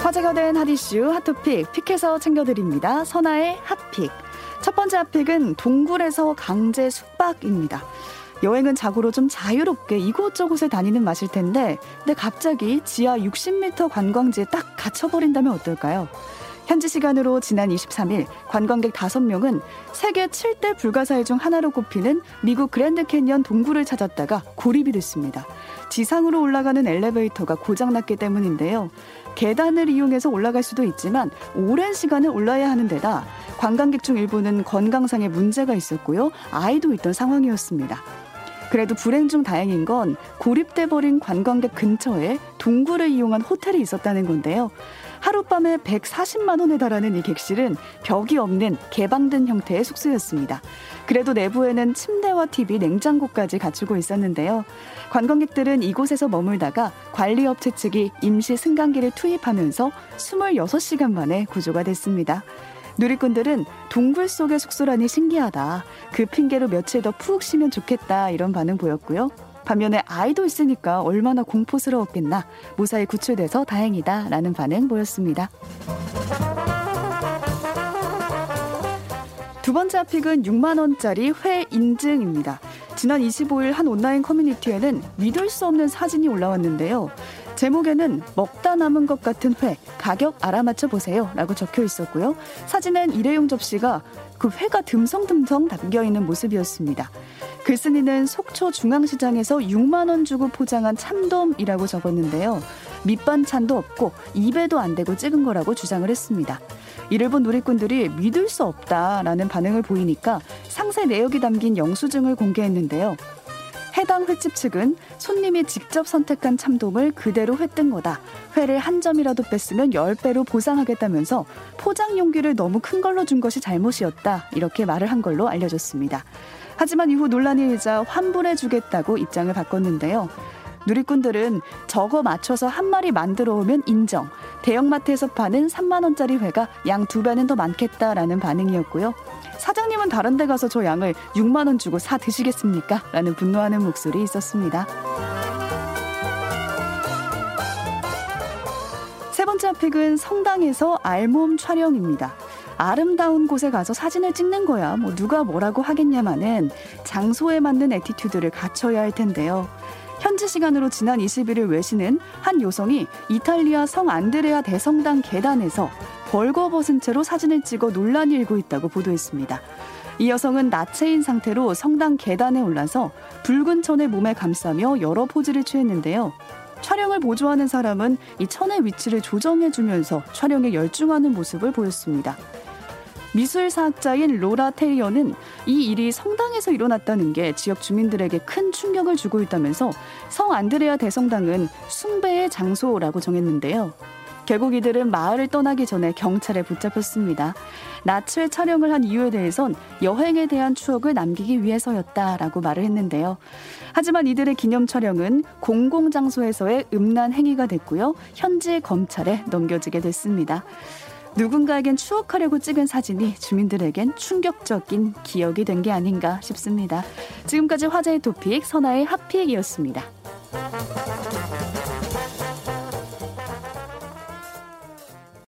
화제가 된 핫이슈 핫토픽 픽해서 챙겨드립니다. 선아의 핫픽. 첫 번째 핫픽은 동굴에서 강제 숙박입니다. 여행은 자고로 좀 자유롭게 이곳저곳에 다니는 맛일 텐데, 근데 갑자기 지하 60m 관광지에 딱 갇혀버린다면 어떨까요? 현지 시간으로 지난 23일 관광객 5명은 세계 7대 불가사의 중 하나로 꼽히는 미국 그랜드 캐니언 동굴을 찾았다가 고립이 됐습니다. 지상으로 올라가는 엘리베이터가 고장났기 때문인데요. 계단을 이용해서 올라갈 수도 있지만 오랜 시간을 올라야 하는 데다 관광객 중 일부는 건강상의 문제가 있었고요. 아이도 있던 상황이었습니다. 그래도 불행 중 다행인 건 고립돼 버린 관광객 근처에 동굴을 이용한 호텔이 있었다는 건데요. 하룻밤에 140만 원에 달하는 이 객실은 벽이 없는 개방된 형태의 숙소였습니다. 그래도 내부에는 침대와 TV, 냉장고까지 갖추고 있었는데요. 관광객들은 이곳에서 머물다가 관리업체 측이 임시 승강기를 투입하면서 26시간 만에 구조가 됐습니다. 누리꾼들은 동굴 속의 숙소라니 신기하다. 그 핑계로 며칠 더 푹 쉬면 좋겠다. 이런 반응 보였고요. 반면에 아이도 있으니까 얼마나 공포스러웠겠나. 무사히 구출돼서 다행이다. 라는 반응 보였습니다. 두 번째 픽은 6만 원짜리 회 인증입니다. 지난 25일 한 온라인 커뮤니티에는 믿을 수 없는 사진이 올라왔는데요. 제목에는 먹다 남은 것 같은 회, 가격 알아맞혀 보세요. 라고 적혀 있었고요. 사진엔 일회용 접시가 그 회가 듬성듬성 담겨 있는 모습이었습니다. 글쓴이는 속초 중앙시장에서 6만 원 주고 포장한 참돔이라고 적었는데요. 밑반찬도 없고 입에도 안 대고 찍은 거라고 주장을 했습니다. 이를 본 누리꾼들이 믿을 수 없다라는 반응을 보이니까 상세 내역이 담긴 영수증을 공개했는데요. 해당 횟집 측은 손님이 직접 선택한 참돔을 그대로 회뜬 거다. 회를 한 점이라도 뺐으면 10배로 보상하겠다면서 포장 용기를 너무 큰 걸로 준 것이 잘못이었다. 이렇게 말을 한 걸로 알려졌습니다. 하지만 이후 논란이 일자 환불해 주겠다고 입장을 바꿨는데요. 누리꾼들은 저거 맞춰서 한 마리 만들어 오면 인정. 대형마트에서 파는 3만 원짜리 회가 양 두 배는 더 많겠다라는 반응이었고요. 사장님은 다른 데 가서 저 양을 6만 원 주고 사 드시겠습니까? 라는 분노하는 목소리 있었습니다. 세 번째 pick은 성당에서 알몸 촬영입니다. 아름다운 곳에 가서 사진을 찍는 거야. 뭐 누가 뭐라고 하겠냐마는 장소에 맞는 attitude를 갖춰야 할 텐데요. 현지 시간으로 지난 21일 외신은 한 여성이 이탈리아 성 안드레아 대성당 계단에서 벌거벗은 채로 사진을 찍어 논란이 일고 있다고 보도했습니다. 이 여성은 나체인 상태로 성당 계단에 올라서 붉은 천을 몸에 감싸며 여러 포즈를 취했는데요. 촬영을 보조하는 사람은 이 천의 위치를 조정해주면서 촬영에 열중하는 모습을 보였습니다. 미술사학자인 로라 테이어는 이 일이 성당에서 일어났다는 게 지역 주민들에게 큰 충격을 주고 있다면서 성 안드레아 대성당은 숭배의 장소라고 정했는데요. 결국 이들은 마을을 떠나기 전에 경찰에 붙잡혔습니다. 나츠의 촬영을 한 이유에 대해선 여행에 대한 추억을 남기기 위해서였다라고 말을 했는데요. 하지만 이들의 기념 촬영은 공공장소에서의 음란 행위가 됐고요. 현지 검찰에 넘겨지게 됐습니다. 누군가에겐 추억하려고 찍은 사진이 주민들에겐 충격적인 기억이 된 게 아닌가 싶습니다. 지금까지 화제의 토픽 선아의 핫픽이었습니다.